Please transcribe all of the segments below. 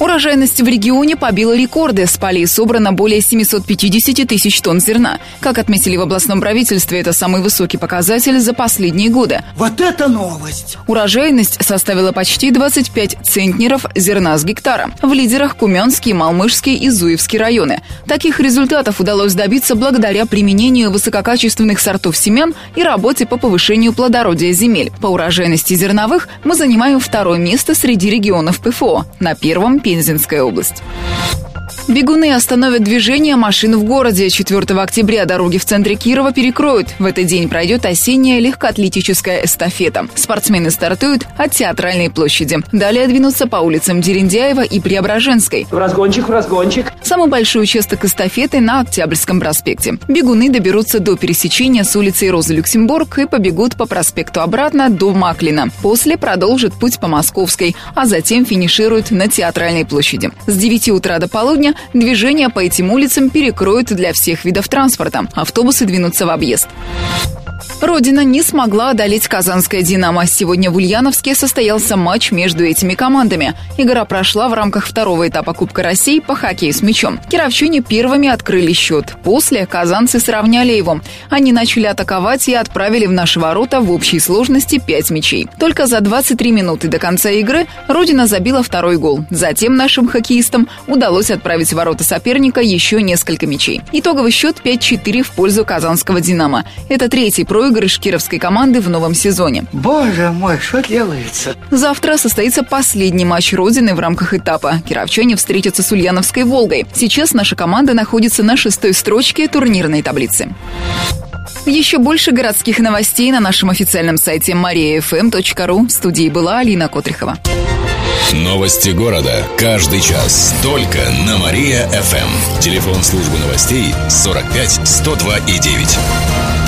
Урожайность в регионе побила рекорды. С полей собрано более 750 тысяч тонн зерна. Как отметили в областном правительстве, это самый высокий показатель за последние годы. Вот это новость! Урожайность составила почти 25 центнеров зерна с гектара. В лидерах Кумянский, Малмышский и Зуевский районы. Таких результатов удалось добиться благодаря применению высококачественных сортов семян и работе по повышению плодородия земель. По урожайности зерновых мы занимаем второе место среди регионов ПФО. На первом Пензенская область. Бегуны остановят движение машин в городе. 4 октября дороги в центре Кирова перекроют. В этот день пройдет осенняя легкоатлетическая эстафета. Спортсмены стартуют от Театральной площади. Далее двинутся по улицам Дерендяева и Преображенской. В разгончик, в разгончик. Самый большой участок эстафеты на Октябрьском проспекте. Бегуны доберутся до пересечения с улицей Розы Люксембург и побегут по проспекту обратно до Маклина. После продолжат путь по Московской, а затем финишируют на Театральной площади. С 9 утра до полудня движение по этим улицам перекроют для всех видов транспорта. Автобусы двинутся в объезд. Родина не смогла одолеть казанское «Динамо». Сегодня в Ульяновске состоялся матч между этими командами. Игра прошла в рамках второго этапа Кубка России по хоккею с мячом. Кировчане первыми открыли счет. После казанцы сравняли его. Они начали атаковать и отправили в наши ворота в общей сложности 5 мячей. Только за 23 минуты до конца игры Родина забила второй гол. Затем нашим хоккеистам удалось отправить в ворота соперника еще несколько мячей. Итоговый счет 5-4 в пользу казанского «Динамо». Это третий проигрыш кировской команды в новом сезоне. Боже мой, что делается? Завтра состоится последний матч Родины в рамках этапа. Кировчане встретятся с Ульяновской «Волгой». Сейчас наша команда находится на шестой строчке турнирной таблицы. Еще больше городских новостей на нашем официальном сайте mariafm.ru. В студии была Алина Котрихова. Новости города. Каждый час. Только на Мария-ФМ. Телефон службы новостей 45 102 и 9.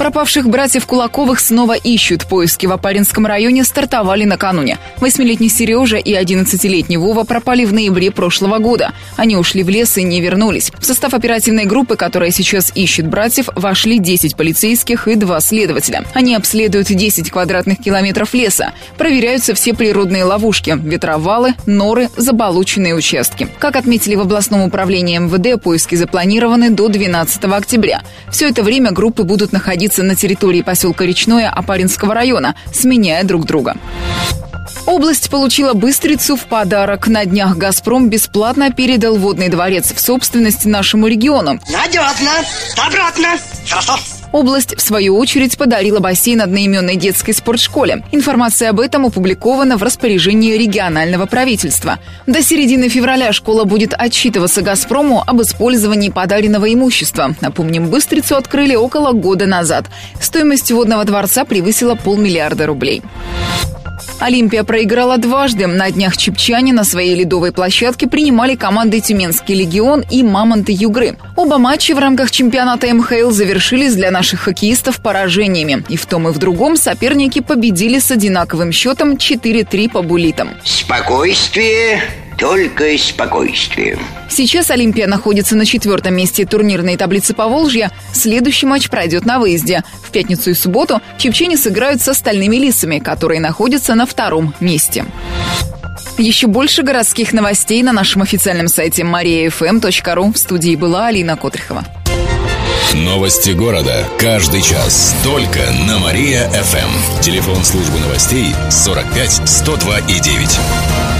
Пропавших братьев Кулаковых снова ищут. Поиски в Апаринском районе стартовали накануне. Восьмилетний Сережа и одиннадцатилетний Вова пропали в ноябре прошлого года. Они ушли в лес и не вернулись. В состав оперативной группы, которая сейчас ищет братьев, вошли 10 полицейских и два следователя. Они обследуют 10 квадратных километров леса. Проверяются все природные ловушки, ветровалы, норы, заболоченные участки. Как отметили в областном управлении МВД, поиски запланированы до 12 октября. Все это время группы будут находиться на территории поселка Речное Апаринского района, сменяя друг друга. Область получила быстрицу в подарок. На днях «Газпром» бесплатно передал водный дворец в собственность нашему региону. Надежно. Обратно. Хорошо. Область, в свою очередь, подарила бассейн одноименной детской спортшколе. Информация об этом опубликована в распоряжении регионального правительства. До середины февраля школа будет отчитываться «Газпрому» об использовании подаренного имущества. Напомним, Быстрицу открыли около года назад. Стоимость водного дворца превысила полмиллиарда рублей. Олимпия проиграла дважды. На днях чепчане на своей ледовой площадке принимали команды Тюменский легион и Мамонты Югры. Оба матча в рамках чемпионата МХЛ завершились для наших хоккеистов поражениями. И в том и в другом соперники победили с одинаковым счетом 4-3 по булитам. Спокойствие, только спокойствие. Сейчас Олимпия находится на четвертом месте турнирной таблицы Поволжья. Следующий матч пройдет на выезде. В пятницу и субботу чепчени сыграют с остальными лисами, которые находятся на втором месте. Еще больше городских новостей на нашем официальном сайте mariafm.ru. В студии была Алина Котрихова. Новости города. Каждый час. Только на Мария-ФМ. Телефон службы новостей 45 102 и 9.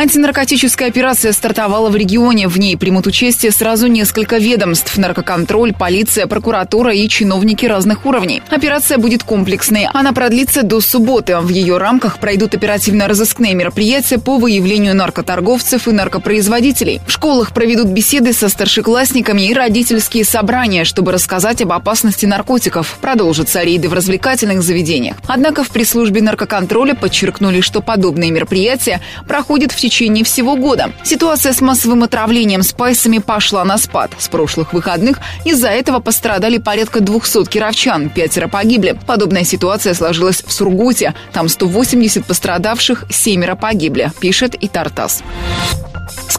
Антинаркотическая операция стартовала в регионе. В ней примут участие сразу несколько ведомств – наркоконтроль, полиция, прокуратура и чиновники разных уровней. Операция будет комплексной. Она продлится до субботы. В ее рамках пройдут оперативно-розыскные мероприятия по выявлению наркоторговцев и наркопроизводителей. В школах проведут беседы со старшеклассниками и родительские собрания, чтобы рассказать об опасности наркотиков. Продолжатся рейды в развлекательных заведениях. Однако в пресс-службе наркоконтроля подчеркнули, что подобные мероприятия проходят в течение течение всего года. Ситуация с массовым отравлением спайсами пошла на спад. С прошлых выходных из-за этого пострадали порядка 200 кировчан, пятеро погибли. Подобная ситуация сложилась в Сургуте. Там 180 пострадавших, семеро погибли, пишет и Тартас.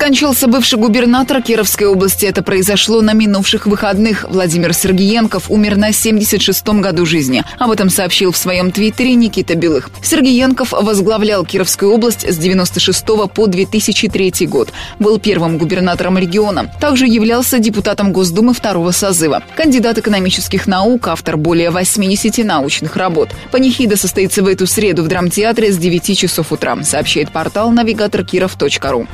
Скончался бывший губернатор Кировской области. Это произошло на минувших выходных. Владимир Сергеенков умер на 76-м году жизни. Об этом сообщил в своем твиттере Никита Белых. Сергеенков возглавлял Кировскую область с 96 по 2003 год. Был первым губернатором региона. Также являлся депутатом Госдумы второго созыва. Кандидат экономических наук, автор более 80 научных работ. Панихида состоится в эту среду в драмтеатре с 9 часов утра, сообщает портал навигаторкиров.ру.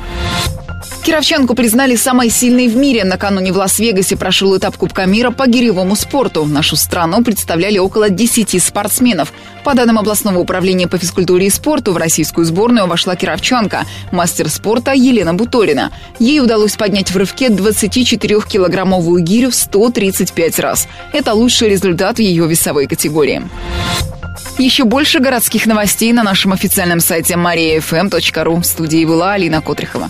Кировчанку признали самой сильной в мире. Накануне в Лас-Вегасе прошел этап Кубка мира по гиревому спорту. Нашу страну представляли около 10 спортсменов. По данным областного управления по физкультуре и спорту, в российскую сборную вошла кировчанка, мастер спорта Елена Буторина. Ей удалось поднять в рывке 24-килограммовую гирю в 135 раз. Это лучший результат в ее весовой категории. Еще больше городских новостей на нашем официальном сайте mariafm.ru. В студии была Алина Котрихова.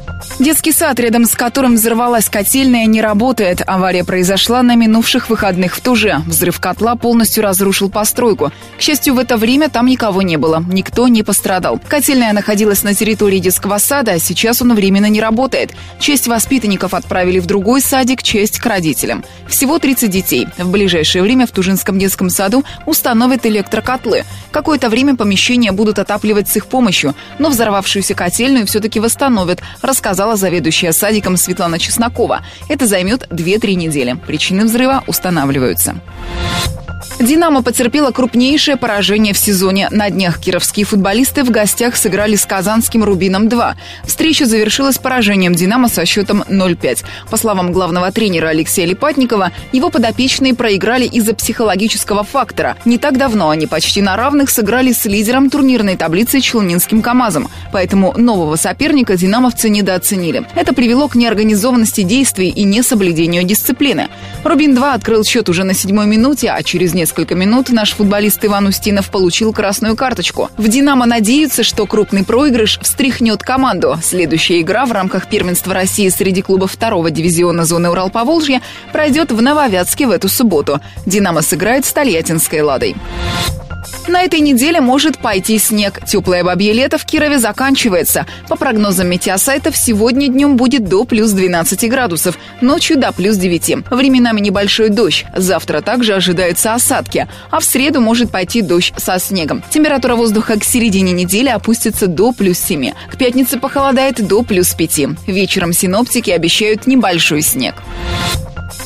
Детский сад, рядом с которым взорвалась котельная, не работает. Авария произошла на минувших выходных в Туже. Взрыв котла полностью разрушил постройку. К счастью, в это время там никого не было. Никто не пострадал. Котельная находилась на территории детского сада, а сейчас он временно не работает. Часть воспитанников отправили в другой садик, часть к родителям. Всего 30 детей. В ближайшее время в Тужинском детском саду установят электрокотлы. Какое-то время помещения будут отапливать с их помощью, но взорвавшуюся котельную все-таки восстановят, рассказала рассказала заведующая садиком Светлана Чеснокова. Это займет 2-3 недели. Причины взрыва устанавливаются. «Динамо» потерпела крупнейшее поражение в сезоне. На днях кировские футболисты в гостях сыграли с казанским «Рубином-2». Встреча завершилась поражением «Динамо» со счетом 0-5. По словам главного тренера Алексея Липатникова, его подопечные проиграли из-за психологического фактора. Не так давно они почти на равных сыграли с лидером турнирной таблицы Челнинским КАМАЗом. Поэтому нового соперника «Динамовцы» недооценили. Это привело к неорганизованности действий и несоблюдению дисциплины. «Рубин-2» открыл счет уже на седьмой минуте, а через несколько минут наш футболист Иван Устинов получил красную карточку. В «Динамо» надеются, что крупный проигрыш встряхнет команду. Следующая игра в рамках первенства России среди клубов второго дивизиона зоны Урал-Поволжья пройдет в Нововятске в эту субботу. «Динамо» сыграет с Тольяттинской «Ладой». На этой неделе может пойти снег. Теплое бабье лето в Кирове заканчивается. По прогнозам метеосайтов, сегодня днем будет до плюс 12 градусов, ночью до плюс 9. Временами небольшой дождь. Завтра также ожидаются осадки, а в среду может пойти дождь со снегом. Температура воздуха к середине недели опустится до плюс 7. К пятнице похолодает до плюс 5. Вечером синоптики обещают небольшой снег.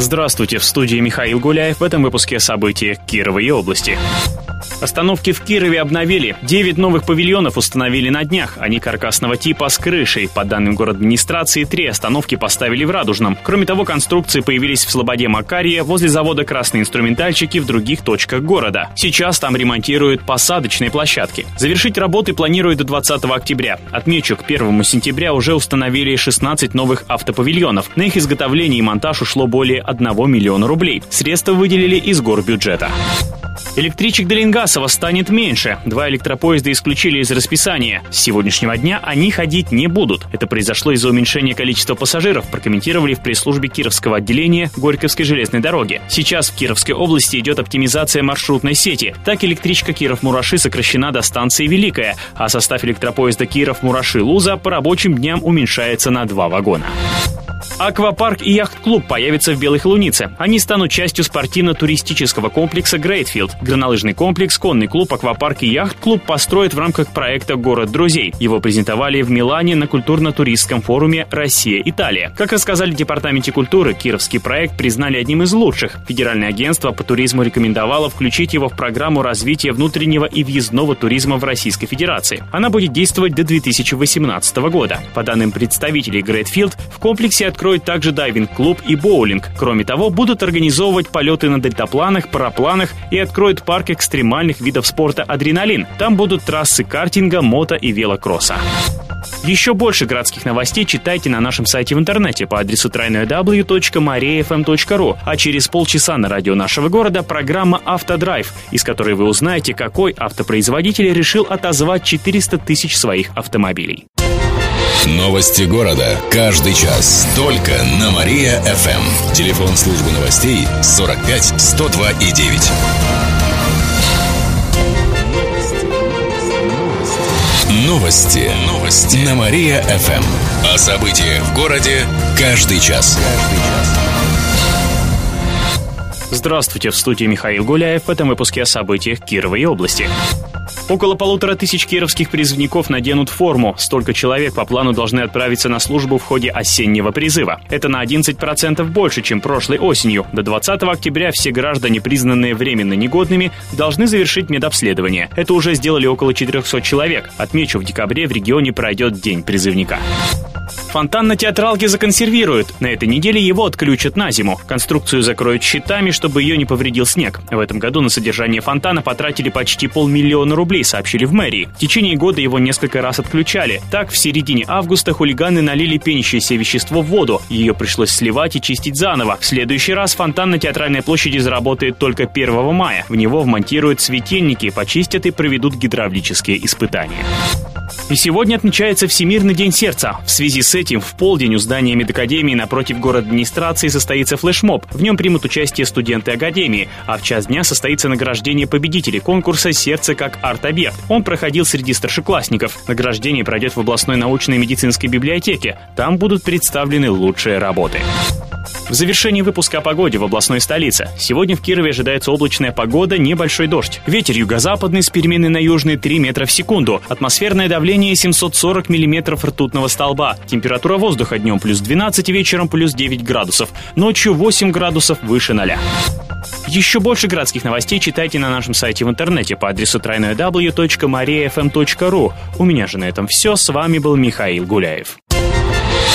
Здравствуйте, в студии Михаил Гуляев в этом выпуске событий Кирова и области. Остановки в Кирове обновили. Девять новых павильонов установили на днях. Они каркасного типа с крышей. По данным город администрации, три остановки поставили в Радужном. Кроме того, конструкции появились в Слободе Макария, возле завода «Красные инструментальщики» в других точках города. Сейчас там ремонтируют посадочные площадки. Завершить работы планируют до 20 октября. Отмечу, к 1 сентября уже установили 16 новых автопавильонов. На их изготовление и монтаж ушло более 1 миллиона рублей. Средства выделили из горбюджета. Электричек до Ленгасова станет меньше. Два электропоезда исключили из расписания. С сегодняшнего дня они ходить не будут. Это произошло из-за уменьшения количества пассажиров, прокомментировали в пресс-службе Кировского отделения Горьковской железной дороги. Сейчас в Кировской области идет оптимизация маршрутной сети. Так электричка Киров-Мураши сокращена до станции Великая, а состав электропоезда Киров-Мураши-Луза по рабочим дням уменьшается на два вагона. Аквапарк и яхт-клуб появятся в Белой Холунице. Они станут частью спортивно-туристического комплекса «Грейтфилд». Горнолыжный комплекс, конный клуб, аквапарк и яхт-клуб построят в рамках проекта «Город друзей». Его презентовали в Милане на культурно-туристском форуме «Россия-Италия». Как рассказали в Департаменте культуры, кировский проект признали одним из лучших. Федеральное агентство по туризму рекомендовало включить его в программу развития внутреннего и въездного туризма в Российской Федерации. Она будет действовать до 2018 года. По данным представителей Грейтфилд, в комплексе откроют откроет также дайвинг-клуб и боулинг. Кроме того, будут организовывать полеты на дельтапланах, парапланах и откроют парк экстремальных видов спорта «Адреналин». Там будут трассы картинга, мото и велокросса. Еще больше городских новостей читайте на нашем сайте в интернете по адресу www.mariafm.ru, а через полчаса на радио нашего города программа «Автодрайв», из которой вы узнаете, какой автопроизводитель решил отозвать 400 тысяч своих автомобилей. Новости города. Каждый час. Только на Мария-ФМ. Телефон службы новостей 45 102 и 9. Новости. Новости. На Мария-ФМ. О событиях в городе каждый час. Каждый час. Здравствуйте, в студии Михаил Гуляев в этом выпуске о событиях Кирова и области. Около полутора тысяч кировских призывников наденут форму. Столько человек по плану должны отправиться на службу в ходе осеннего призыва. Это на 11% больше, чем прошлой осенью. До 20 октября все граждане, признанные временно негодными, должны завершить медобследование. Это уже сделали около 400 человек. Отмечу, в декабре в регионе пройдет День призывника. Фонтан на театралке законсервируют. На этой неделе его отключат на зиму. Конструкцию закроют щитами, чтобы ее не повредил снег. В этом году на содержание фонтана потратили почти полмиллиона рублей, сообщили в мэрии. В течение года его несколько раз отключали. Так, в середине августа хулиганы налили пенящееся вещество в воду. Ее пришлось сливать и чистить заново. В следующий раз фонтан на театральной площади заработает только 1 мая. В него вмонтируют светильники, почистят и проведут гидравлические испытания. И сегодня отмечается Всемирный день сердца. В связи с этим в полдень у здания медакадемии напротив город администрации состоится флешмоб. В нем примут участие студенты академии, а в час дня состоится награждение победителей конкурса «Сердце как арт-объект». Он проходил среди старшеклассников. Награждение пройдет в областной научной медицинской библиотеке. Там будут представлены лучшие работы. В завершении выпуска о погоде в областной столице. Сегодня в Кирове ожидается облачная погода, небольшой дождь. Ветер юго-западный с переменной на южный 3 метра в секунду. Атмосферное давление 740 миллиметров ртутного столба. Температура воздуха днем плюс 12, вечером плюс 9 градусов. Ночью 8 градусов выше 0. Еще больше городских новостей читайте на нашем сайте в интернете по адресу www.mariafm.ru. У меня же на этом все. С вами был Михаил Гуляев.